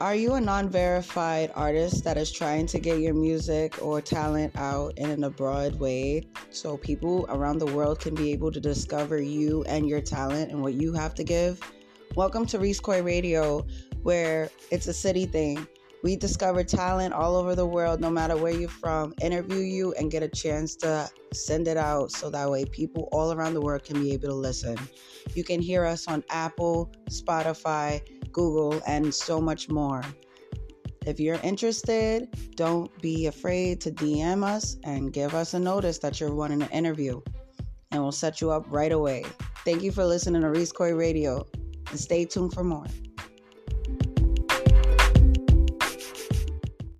Are you a non verified artist that is trying to get your music or talent out in a broad way so people around the world can be able to discover you and your talent and what you have to give? Welcome to Reese Coy Radio, where it's a city thing. We discover talent all over the world, no matter where you're from, interview you, and get a chance to send it out so that way people all around the world can be able to listen. You can hear us on Apple, Spotify, Google, and so much more. If you're interested, don't be afraid to DM us and give us a notice that you're wanting an interview, and we'll set you up right away. Thank you for listening to Reese Coy Radio, and stay tuned for more.